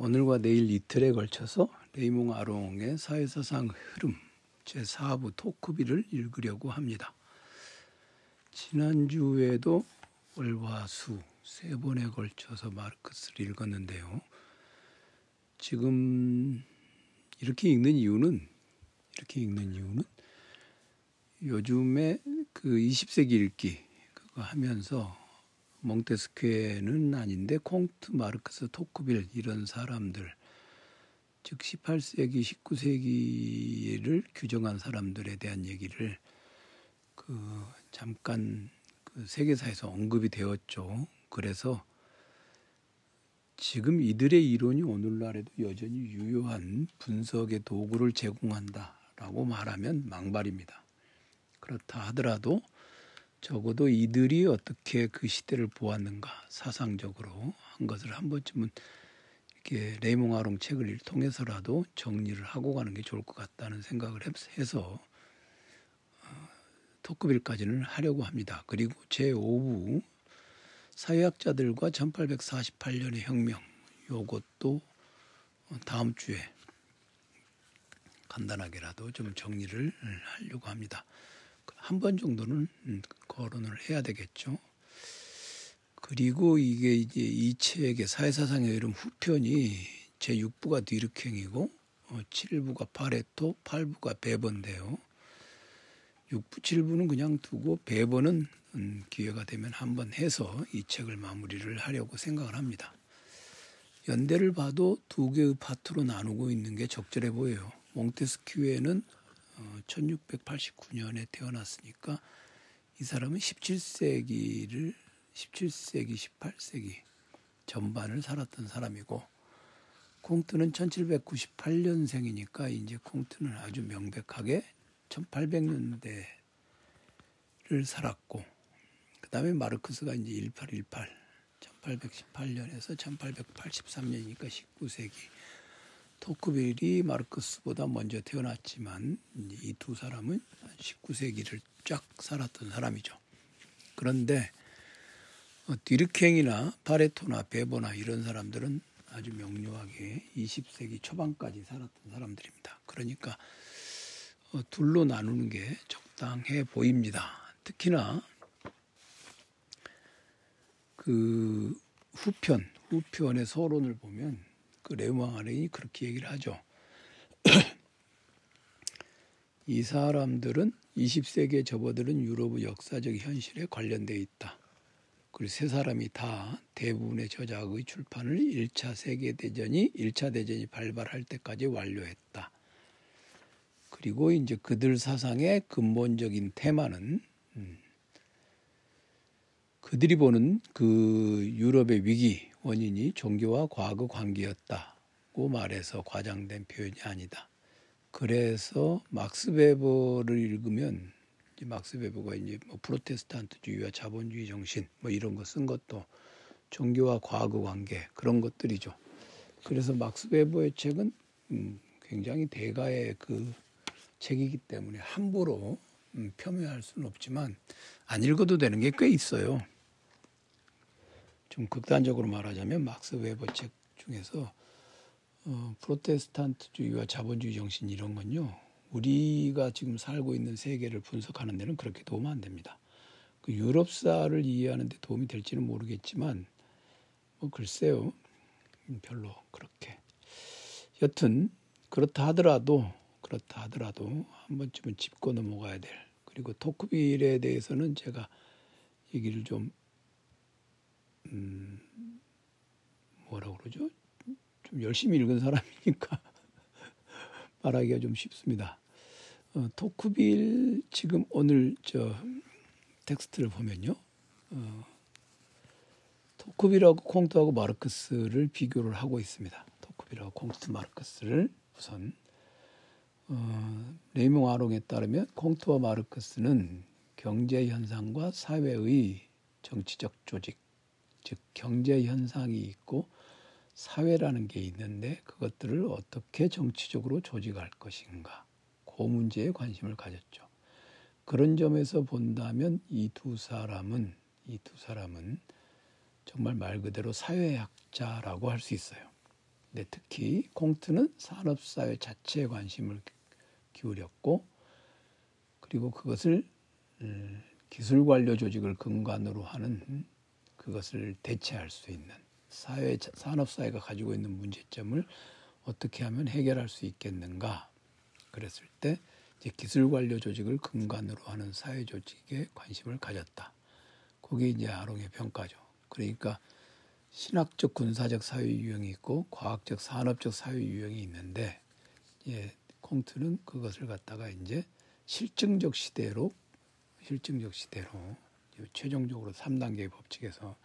오늘과 내일 이틀에 걸쳐서 레이몽 아롱의 사회사상 흐름 제4부 토크비를 읽으려고 합니다. 지난주에도 월화수 세 번에 걸쳐서 마르크스를 읽었는데요. 지금 이렇게 읽는 이유는 이렇게 읽는 이유는 요즘에 그 20세기 읽기 그거 하면서 몽테스퀘는 아닌데 콩트, 마르크스, 토크빌 이런 사람들 즉 18세기, 19세기를 규정한 사람들에 대한 얘기를 그 잠깐 그 세계사에서 언급이 되었죠. 그래서 지금 이들의 이론이 오늘날에도 여전히 유효한 분석의 도구를 제공한다라고 말하면 망발입니다. 그렇다 하더라도 적어도 이들이 어떻게 그 시대를 보았는가 사상적으로 한 것을 한 번쯤은 이렇게 레이몽 아롱 책을 통해서라도 정리를 하고 가는 게 좋을 것 같다는 생각을 해서 어, 토크빌까지는 하려고 합니다. 그리고 제5부 사회학자들과 1848년의 혁명 요것도 다음 주에 간단하게라도 좀 정리를 하려고 합니다. 한 번 정도는 거론을 해야 되겠죠. 그리고 이게 이제 이 책의 사회사상의 이름 후편이 제 6부가 뒤르킹이고 7부가 어, 파레토, 8부가 베번인데요. 6부, 7부는 그냥 두고 베번은 음, 기회가 되면 한번 해서 이 책을 마무리를 하려고 생각을 합니다. 연대를 봐도 두 개의 파트로 나누고 있는 게 적절해 보여요. 몽테스큐에는 1689년에 어, 태어났으니까 이 사람은 17세기를 17세기, 18세기 전반을 살았던 사람이고 콩트는 1798년생이니까 이제 콩트는 아주 명백하게 1800년대를 살았고 그다음에 마르크스가 이제 1818 1818년에서 1883년이니까 19세기 토크빌이 마르크스보다 먼저 태어났지만 이 두 사람은 19세기를 쫙 살았던 사람이죠. 그런데 어, 디르킹이나 파레토나 베보나 이런 사람들은 아주 명료하게 20세기 초반까지 살았던 사람들입니다. 그러니까 어, 둘로 나누는 게 적당해 보입니다. 특히나 그 후편, 후편의 서론을 보면 그 레우망아렌이 그렇게 얘기를 하죠. 이 사람들은 20세기에 접어드는 유럽의 역사적 현실에 관련돼 있다. 그리고 세 사람이 다 대부분의 저작의 출판을 1차 세계대전이 1차 대전이 발발할 때까지 완료했다. 그리고 이제 그들 사상의 근본적인 테마는 음, 그들이 보는 그 유럽의 위기 원인이 종교와 과거 관계였다고 말해서 과장된 표현이 아니다. 그래서 막스 베버를 읽으면 이제 막스 베버가 이제 뭐 프로테스탄트주의와 자본주의 정신 뭐 이런 거 쓴 것도 종교와 과거 관계 그런 것들이죠. 그래서 막스 베버의 책은 음, 굉장히 대가의 그 책이기 때문에 함부로 음, 폄훼할 수는 없지만 안 읽어도 되는 게 꽤 있어요. 좀 극단적으로 말하자면 막스 웨버 책 중에서 어, 프로테스탄트주의와 자본주의 정신 이런 건요 우리가 지금 살고 있는 세계를 분석하는 데는 그렇게 도움 안 됩니다. 그 유럽사를 이해하는 데 도움이 될지는 모르겠지만 뭐 글쎄요. 별로 그렇게. 여튼 그렇다 하더라도 그렇다 하더라도 한 번쯤은 짚고 넘어가야 될 그리고 토크빌에 대해서는 제가 얘기를 좀 음, 뭐라 그러죠? 좀 열심히 읽은 사람이니까 말하기가 좀 쉽습니다. 어, 토크빌 지금 오늘 저 텍스트를 보면요. 어, 토크빌하고 콩트하고 마르크스를 비교를 하고 있습니다. 토크빌하고 콩트 마르크스를 우선 어, 레이몽 아롱에 따르면 콩트와 마르크스는 경제 현상과 사회의 정치적 조직, 즉 경제 현상이 있고 사회라는 게 있는데 그것들을 어떻게 정치적으로 조직할 것인가 그 문제에 관심을 가졌죠. 그런 점에서 본다면 이 두 사람은 이 두 사람은 정말 말 그대로 사회학자라고 할 수 있어요. 네, 특히 콩트는 산업사회 자체에 관심을 기울였고 그리고 그것을 음, 기술관료 조직을 근간으로 하는 그것을 대체할 수 있는 사회 산업 사회가 가지고 있는 문제점을 어떻게 하면 해결할 수 있겠는가 그랬을 때 이제 기술 관료 조직을 근간으로 하는 사회 조직에 관심을 가졌다. 그게 이제 아롱의 평가죠. 그러니까 신학적 군사적 사회 유형이 있고 과학적 산업적 사회 유형이 있는데 예, 콩트는 그것을 갖다가 이제 실증적 시대로 실증적 시대로 최종적으로 3단계 법칙에서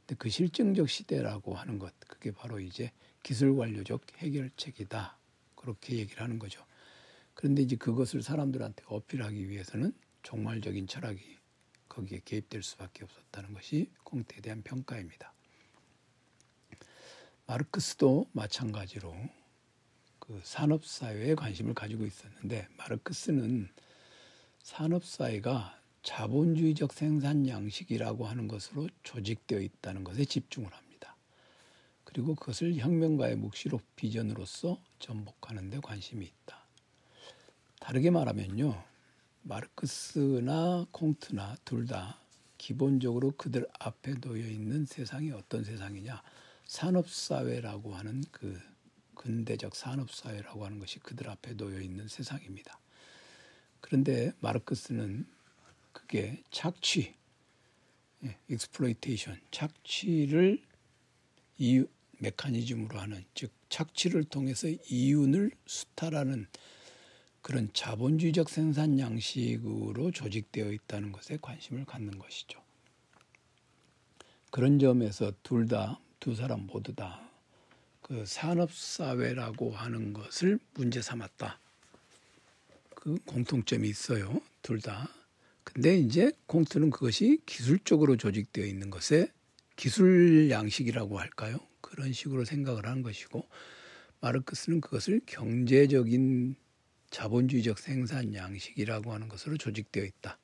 근데 그 실증적 시대라고 하는 것 그게 바로 이제 기술 관료적 해결책이다 그렇게 얘기를 하는 거죠. 그런데 이제 그것을 사람들한테 어필하기 위해서는 종말적인 철학이 거기에 개입될 수밖에 없었다는 것이 콩트에 대한 평가입니다. 마르크스도 마찬가지로 그 산업 사회에 관심을 가지고 있었는데 마르크스는 산업 사회가 자본주의적 생산 양식이라고 하는 것으로 조직되어 있다는 것에 집중을 합니다. 그리고 그것을 혁명가의 묵시록 비전으로서 전복하는 데 관심이 있다. 다르게 말하면요. 마르크스나 콩트나 둘 다 기본적으로 그들 앞에 놓여 있는 세상이 어떤 세상이냐? 산업사회라고 하는 그 근대적 산업사회라고 하는 것이 그들 앞에 놓여 있는 세상입니다. 그런데 마르크스는 그게 착취, exploitation, 예, 착취를 이윤 메커니즘으로 하는 즉 착취를 통해서 이윤을 수탈하는 그런 자본주의적 생산 양식으로 조직되어 있다는 것에 관심을 갖는 것이죠. 그런 점에서 둘 다 두 사람 모두 다 그 산업 사회라고 하는 것을 문제 삼았다. 그 공통점이 있어요. 둘 다. 근데 이제 콩트는 그것이 기술적으로 조직되어 있는 것에 기술 양식이라고 할까요? 그런 식으로 생각을 하는 것이고 마르크스는 그것을 경제적인 자본주의적 생산 양식이라고 하는 것으로 조직되어 있다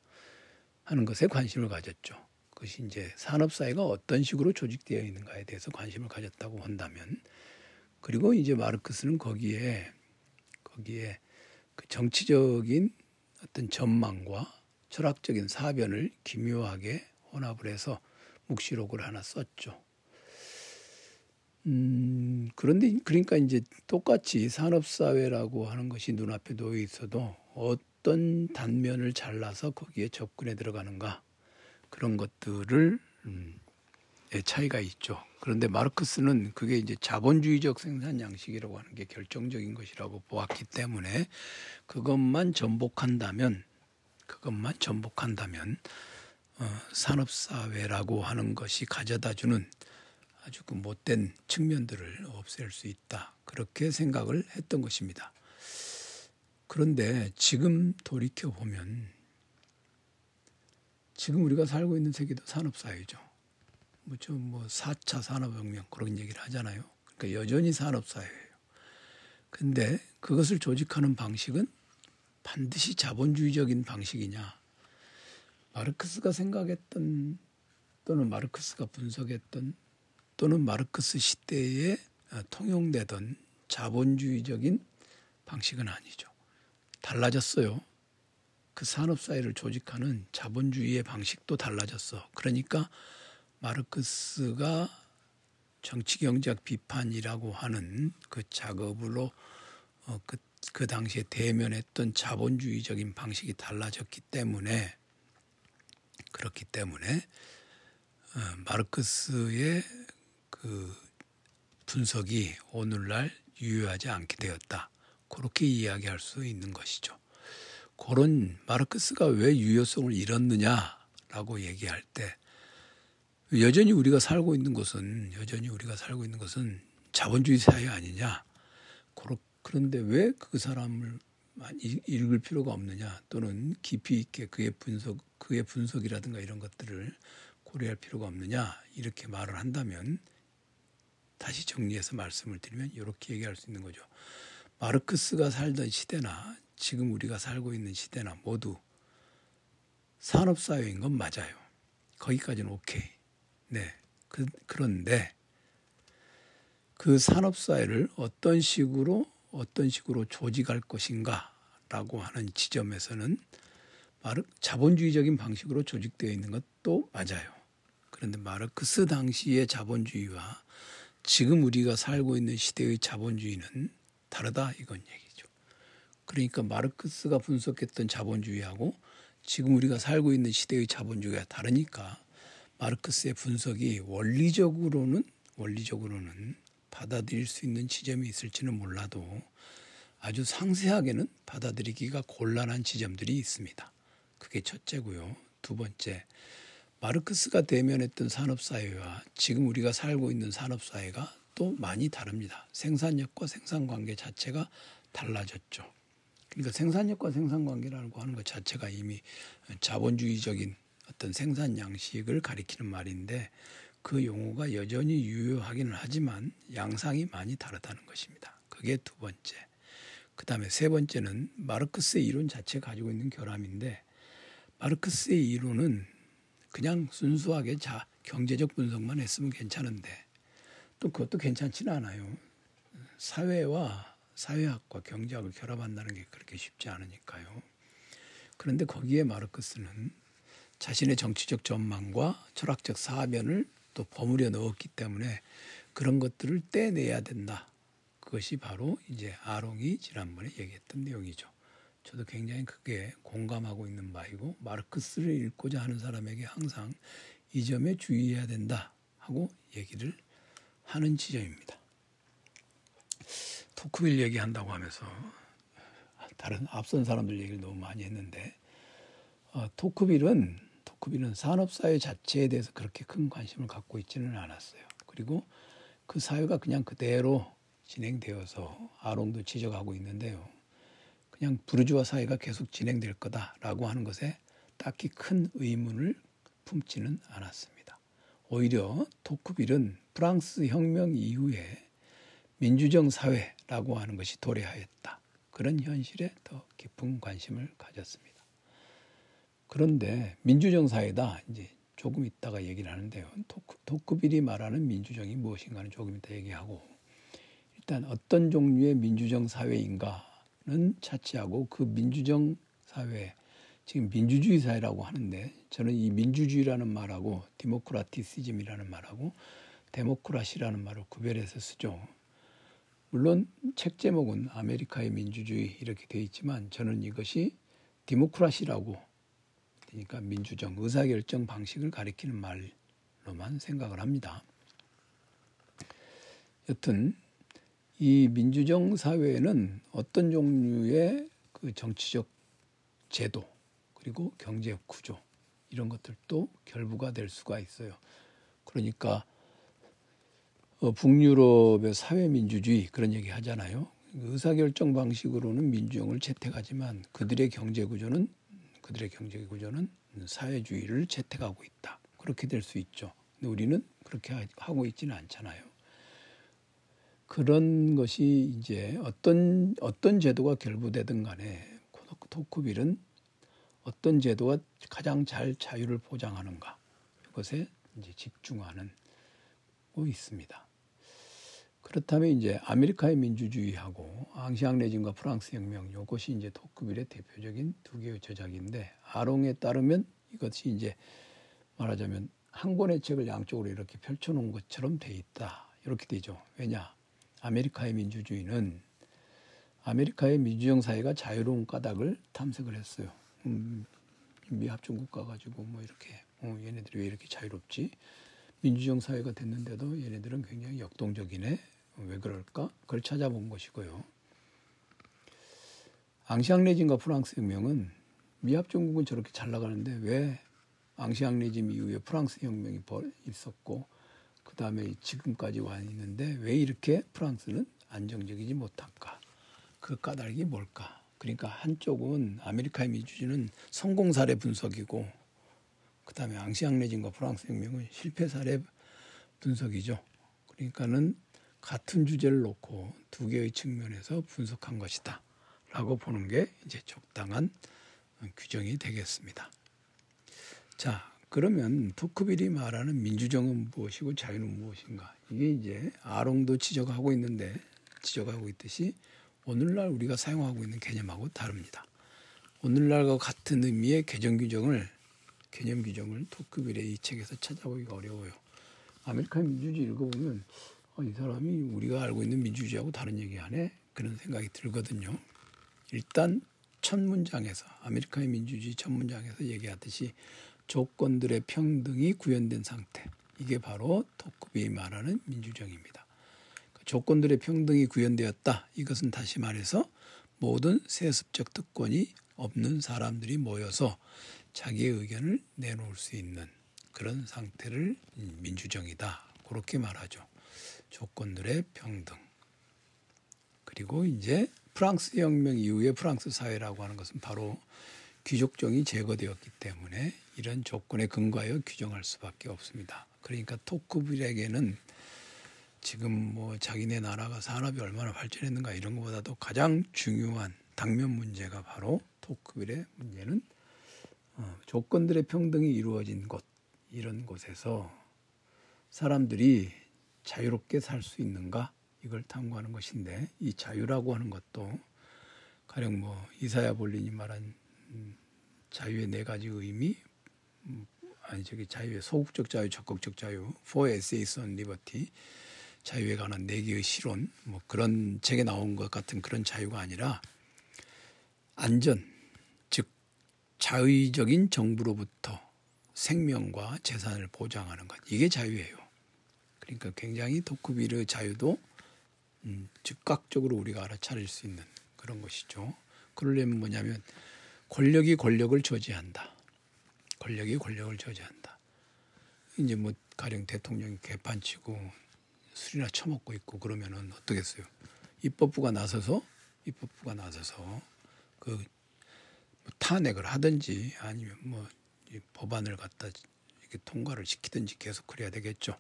하는 것에 관심을 가졌죠. 그것이 이제 산업 사회가 어떤 식으로 조직되어 있는가에 대해서 관심을 가졌다고 한다면 그리고 이제 마르크스는 거기에 거기에 그 정치적인 어떤 전망과 철학적인 사변을 기묘하게 혼합을 해서 묵시록을 하나 썼죠. 음, 그런데 그러니까 이제 똑같이 산업사회라고 하는 것이 눈앞에 놓여 있어도 어떤 단면을 잘라서 거기에 접근해 들어가는가 그런 것들을 음, 차이가 있죠. 그런데 마르크스는 그게 이제 자본주의적 생산 양식이라고 하는 게 결정적인 것이라고 보았기 때문에 그것만 전복한다면 그것만 전복한다면 어, 산업사회라고 하는 것이 가져다주는 아주 그 못된 측면들을 없앨 수 있다. 그렇게 생각을 했던 것입니다. 그런데 지금 돌이켜 보면 지금 우리가 살고 있는 세계도 산업사회죠. 뭐좀 뭐 4차 산업혁명 그런 얘기를 하잖아요. 그러니까 여전히 산업사회예요. 근데 그것을 조직하는 방식은 반드시 자본주의적인 방식이냐. 마르크스가 생각했던 또는 마르크스가 분석했던 또는 마르크스 시대에 통용되던 자본주의적인 방식은 아니죠. 달라졌어요. 그 산업 사회를 조직하는 자본주의의 방식도 달라졌어. 그러니까 마르크스가 정치 경제학 비판이라고 하는 그 작업으로 어, 그, 그 당시에 대면했던 자본주의적인 방식이 달라졌기 때문에 그렇기 때문에 어, 마르크스의 그 분석이 오늘날 유효하지 않게 되었다. 그렇게 이야기할 수 있는 것이죠. 그런 마르크스가 왜 유효성을 잃었느냐라고 얘기할 때 여전히 우리가 살고 있는 것은 여전히 우리가 살고 있는 것은 자본주의 사회 아니냐. 그런데 왜 그 사람을 읽을 필요가 없느냐 또는 깊이 있게 그의 분석 그의 분석이라든가 이런 것들을 고려할 필요가 없느냐 이렇게 말을 한다면 다시 정리해서 말씀을 드리면 이렇게 얘기할 수 있는 거죠. 마르크스가 살던 시대나 지금 우리가 살고 있는 시대나 모두 산업 사회인 건 맞아요. 거기까지는 오케이. 네. 그, 그런데 그 산업 사회를 어떤 식으로 어떤 식으로 조직할 것인가라고 하는 지점에서는 자본주의적인 방식으로 조직되어 있는 것도 맞아요. 그런데 마르크스 당시의 자본주의와 지금 우리가 살고 있는 시대의 자본주의는 다르다 이건 얘기죠. 그러니까 마르크스가 분석했던 자본주의하고 지금 우리가 살고 있는 시대의 자본주의가 다르니까 마르크스의 분석이 원리적으로는 원리적으로는 받아들일 수 있는 지점이 있을지는 몰라도 아주 상세하게는 받아들이기가 곤란한 지점들이 있습니다. 그게 첫째고요. 두 번째, 마르크스가 대면했던 산업사회와 지금 우리가 살고 있는 산업사회가 또 많이 다릅니다. 생산력과 생산관계 자체가 달라졌죠. 그러니까 생산력과 생산관계라고 하는 것 자체가 이미 자본주의적인 어떤 생산 양식을 가리키는 말인데 그 용어가 여전히 유효하기는 하지만 양상이 많이 다르다는 것입니다. 그게 두 번째. 그 다음에 세 번째는 마르크스의 이론 자체 가지고 있는 결함인데 마르크스의 이론은 그냥 순수하게 자 경제적 분석만 했으면 괜찮은데 또 그것도 괜찮지는 않아요. 사회와 사회학과 경제학을 결합한다는 게 그렇게 쉽지 않으니까요. 그런데 거기에 마르크스는 자신의 정치적 전망과 철학적 사변을 또 버무려 넣었기 때문에 그런 것들을 떼내야 된다. 그것이 바로 이제 아롱이 지난번에 얘기했던 내용이죠. 저도 굉장히 크게 공감하고 있는 바이고 마르크스를 읽고자 하는 사람에게 항상 이 점에 주의해야 된다 하고 얘기를 하는 지점입니다. 토크빌 얘기한다고 하면서 다른 앞선 사람들 얘기를 너무 많이 했는데 어, 토크빌은 토크빌은 산업사회 자체에 대해서 그렇게 큰 관심을 갖고 있지는 않았어요. 그리고 그 사회가 그냥 그대로 진행되어서 아롱도 지적하고 있는데요. 그냥 부르주아 사회가 계속 진행될 거다라고 하는 것에 딱히 큰 의문을 품지는 않았습니다. 오히려 토크빌은 프랑스 혁명 이후에 민주정 사회라고 하는 것이 도래하였다. 그런 현실에 더 깊은 관심을 가졌습니다. 그런데 민주정 사회다 이제 조금 있다가 얘기를 하는데요. 토크, 토크빌이 말하는 민주정이 무엇인가는 조금 이따 얘기하고 일단 어떤 종류의 민주정 사회인가는 차치하고 그 민주정 사회 지금 민주주의 사회라고 하는데 저는 이 민주주의라는 말하고 디모크라티시즘이라는 말하고 데모크라시라는 말을 구별해서 쓰죠. 물론 책 제목은 아메리카의 민주주의 이렇게 되어 있지만 저는 이것이 디모크라시라고 그러니까 민주적 의사결정 방식을 가리키는 말로만 생각을 합니다. 여튼 이 민주정 사회에는 어떤 종류의 그 정치적 제도 그리고 경제 구조 이런 것들도 결부가 될 수가 있어요. 그러니까 어, 북유럽의 사회민주주의 그런 얘기 하잖아요. 의사결정 방식으로는 민주정을 채택하지만 그들의 경제 구조는 그들의 경제 구조는 사회주의를 채택하고 있다. 그렇게 될 수 있죠. 근데 우리는 그렇게 하고 있지는 않잖아요. 그런 것이 이제 어떤 어떤 제도가 결부되든 간에 토크빌은 어떤 제도가 가장 잘 자유를 보장하는가 이것에 이제 집중하는 거 있습니다. 그렇다면 이제 아메리카의 민주주의하고 앙시앙 레진과 프랑스 혁명 이것이 이제 토크빌의 대표적인 두 개의 저작인데 아롱에 따르면 이것이 이제 말하자면 한 권의 책을 양쪽으로 이렇게 펼쳐놓은 것처럼 돼 있다 이렇게 되죠. 왜냐 아메리카의 민주주의는 아메리카의 민주정 사회가 자유로운 까닭을 탐색을 했어요. 음, 미합중국 가지고 뭐 이렇게 어, 얘네들이 왜 이렇게 자유롭지? 민주정 사회가 됐는데도 얘네들은 굉장히 역동적이네. 왜 그럴까? 그걸 찾아본 것이고요. 앙시앵 레짐과 프랑스 혁명은 미합중국은 저렇게 잘 나가는데 왜 앙시앵 레짐 이후에 프랑스 혁명이 있었고 그 다음에 지금까지 와 있는데 왜 이렇게 프랑스는 안정적이지 못할까? 그 까닭이 뭘까? 그러니까 한쪽은 아메리카의 민주주의는 성공 사례 분석이고 그 다음에 앙시앙 레진과 프랑스 혁명은 실패 사례 분석이죠. 그러니까는 같은 주제를 놓고 두 개의 측면에서 분석한 것이다. 라고 보는 게 이제 적당한 규정이 되겠습니다. 자, 그러면 토크빌이 말하는 민주정은 무엇이고 자유는 무엇인가? 이게 이제 아롱도 지적하고 있는데 지적하고 있듯이 오늘날 우리가 사용하고 있는 개념하고 다릅니다. 오늘날과 같은 의미의 개정 규정을 개념 규정을 토크빌의 이 책에서 찾아보기가 어려워요. 아메리카의 민주주의 읽어보면 어, 이 사람이 우리가 알고 있는 민주주의하고 다른 얘기하네 그런 생각이 들거든요. 일단 첫 문장에서 아메리카의 민주주의 첫 문장에서 얘기하듯이 조건들의 평등이 구현된 상태 이게 바로 토크빌이 말하는 민주정입니다. 조건들의 평등이 구현되었다. 이것은 다시 말해서 모든 세습적 특권이 없는 사람들이 모여서 자기의 의견을 내놓을 수 있는 그런 상태를 민주정이다. 그렇게 말하죠. 조건들의 평등. 그리고 이제 프랑스 혁명 이후에 프랑스 사회라고 하는 것은 바로 귀족정이 제거되었기 때문에 이런 조건에 근거하여 규정할 수밖에 없습니다. 그러니까 토크빌에게는 지금 뭐 자기네 나라가 산업이 얼마나 발전했는가 이런 것보다도 가장 중요한 당면 문제가 바로 토크빌의 문제는 어, 조건들의 평등이 이루어진 곳 이런 곳에서 사람들이 자유롭게 살 수 있는가 이걸 탐구하는 것인데 이 자유라고 하는 것도 가령 뭐 이사야 볼린이 말한 음, 자유의 네 가지 의미 음, 아니 저기 자유의 소극적 자유, 적극적 자유, Four Essays on Liberty 자유에 관한 네 개의 실론 뭐 그런 책에 나온 것 같은 그런 자유가 아니라 안전 즉 자의적인 정부로부터 생명과 재산을 보장하는 것 이게 자유예요. 그러니까 굉장히 토크비르 자유도 음, 즉각적으로 우리가 알아차릴 수 있는 그런 것이죠. 그러려면 뭐냐면 권력이 권력을 저지한다. 권력이 권력을 저지한다. 이제 뭐 가령 대통령이 개판치고 술이나 처먹고 있고 그러면은 어떻겠어요? 입법부가 나서서 입법부가 나서서 그뭐 탄핵을 하든지 아니면 뭐 법안을 갖다 이렇게 통과를 시키든지 계속 그래야 되겠죠.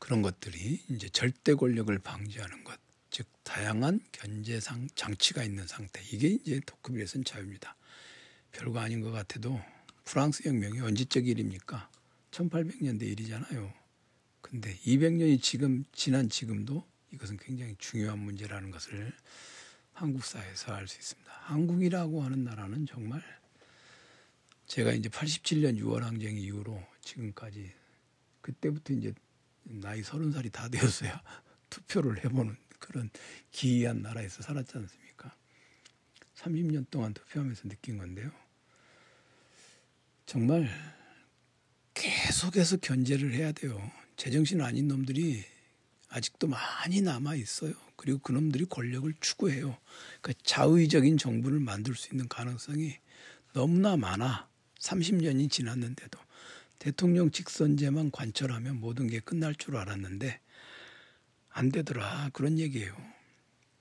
그런 것들이 이제 절대 권력을 방지하는 것, 즉 다양한 견제상 장치가 있는 상태. 이게 이제 토크빌에서는 자유입니다. 별거 아닌 것 같아도 프랑스 혁명이 언제적 일입니까? 1800년대 일이잖아요. 근데 200년이 지금 지난 지금도 이것은 굉장히 중요한 문제라는 것을 한국 사회에서 알 수 있습니다. 한국이라고 하는 나라는 정말 제가 이제 87년 6월 항쟁 이후로 지금까지 그때부터 이제 나이 서른 살이 다 되었어야 투표를 해보는 그런 기이한 나라에서 살았지 않습니까? 30년 동안 투표하면서 느낀 건데요. 정말 계속해서 견제를 해야 돼요. 제정신 아닌 놈들이 아직도 많이 남아 있어요. 그리고 그 놈들이 권력을 추구해요. 그러니까 자의적인 정부를 만들 수 있는 가능성이 너무나 많아. 30년이 지났는데도 대통령 직선제만 관철하면 모든 게 끝날 줄 알았는데 안 되더라. 그런 얘기예요.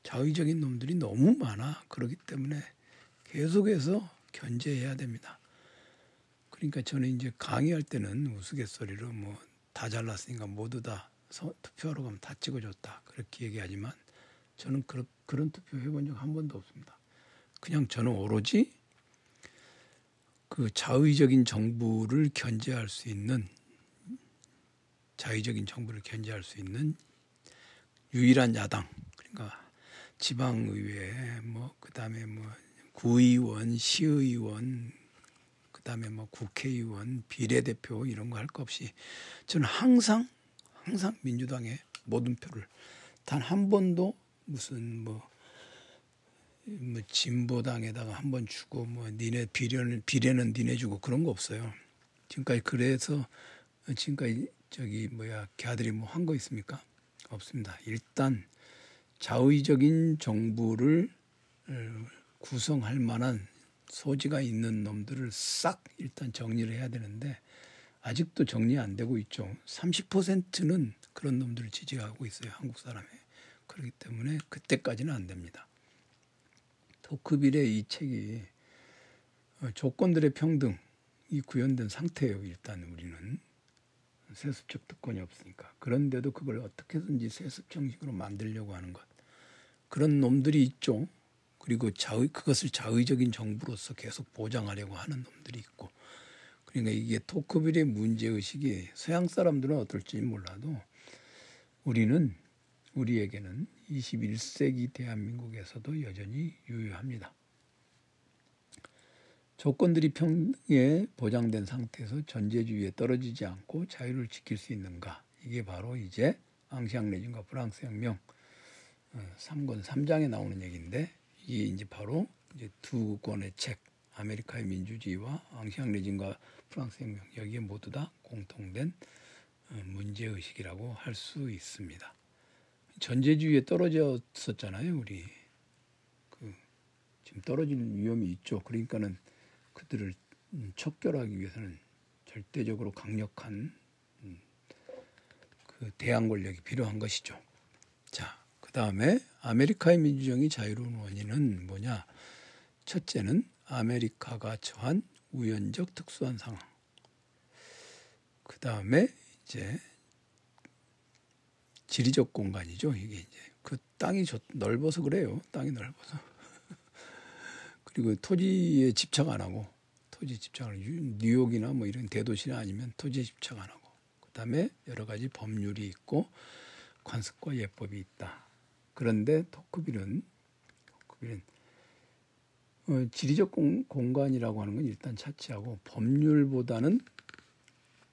자의적인 놈들이 너무 많아. 그렇기 때문에 계속해서 견제해야 됩니다. 그러니까 저는 이제 강의할 때는 우스갯소리로 뭐 다 잘났으니까 모두 다 투표하러 가면 다 찍어줬다. 그렇게 얘기하지만 저는 그런, 그런 투표 해본 적 한 번도 없습니다. 그냥 저는 오로지 그 자의적인 정부를 견제할 수 있는 자의적인 정부를 견제할 수 있는 유일한 야당 그러니까 지방의회 뭐 그다음에 뭐 구의원 시의원 그다음에 뭐 국회의원, 비례대표 이런 거 할 거 없이 저는 항상 항상 민주당의 모든 표를 단 한 번도 무슨 뭐, 뭐 진보당에다가 한 번 주고 뭐 니네 비례는 비례는 니네 주고 그런 거 없어요. 지금까지 그래서 지금까지 저기 뭐야 걔들이 뭐 한 거 있습니까? 없습니다. 일단 자의적인 정부를 어, 구성할 만한 소지가 있는 놈들을 싹 일단 정리를 해야 되는데 아직도 정리 안 되고 있죠. 30%는 그런 놈들을 지지하고 있어요. 한국 사람이. 그렇기 때문에 그때까지는 안 됩니다. 토크빌의 이 책이 어, 조건들의 평등이 구현된 상태예요. 일단 우리는 세습적 특권이 없으니까. 그런데도 그걸 어떻게든지 세습 정식으로 만들려고 하는 것. 그런 놈들이 있죠. 그리고 자의 그것을 자의적인 정부로서 계속 보장하려고 하는 놈들이 있고 그러니까 이게 토크빌의 문제 의식이 서양 사람들은 어떨지 몰라도 우리는 우리에게는 21세기 대한민국에서도 여전히 유효합니다. 조건들이 평등에 보장된 상태에서 전제주의에 떨어지지 않고 자유를 지킬 수 있는가? 이게 바로 이제 앙시앙 레진과 프랑스 혁명 3권 어, 3장에 나오는 얘기인데 이게 이제 바로 이제 두 권의 책 아메리카의 민주주의와 앙시앙 레진과 프랑스 혁명 여기에 모두 다 공통된 어, 문제 의식이라고 할 수 있습니다. 전제주의에 떨어졌었잖아요, 우리. 그 지금 떨어질 위험이 있죠. 그러니까는 그들을 음, 척결하기 위해서는 절대적으로 강력한 음, 그 대항 권력이 필요한 것이죠. 자, 그 다음에 아메리카의 민주정의 자유로운 원인은 뭐냐? 첫째는 아메리카가 처한 우연적 특수한 상황. 그 다음에 이제 지리적 공간이죠. 이게 이제 그 땅이 넓어서 그래요. 땅이 넓어서. 그리고 토지에 집착 안 하고 토지 집착을 뉴욕이나 뭐 이런 대도시나 아니면 토지에 집착 안 하고 그다음에 여러 가지 법률이 있고 관습과 예법이 있다. 그런데 토크빌은 토크빌은 어, 지리적 공, 공간이라고 하는 건 일단 차치하고 법률보다는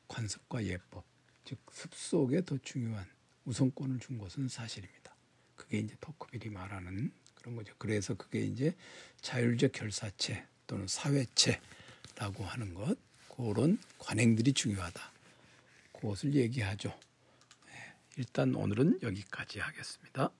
관습과 예법, 즉 습속에 더 중요한 우선권을 준 것은 사실입니다. 그게 이제 토크빌이 말하는 그런 거죠. 그래서 그게 이제 자율적 결사체 또는 사회체라고 하는 것, 그런 관행들이 중요하다. 그것을 얘기하죠. 네, 일단 오늘은 여기까지 하겠습니다.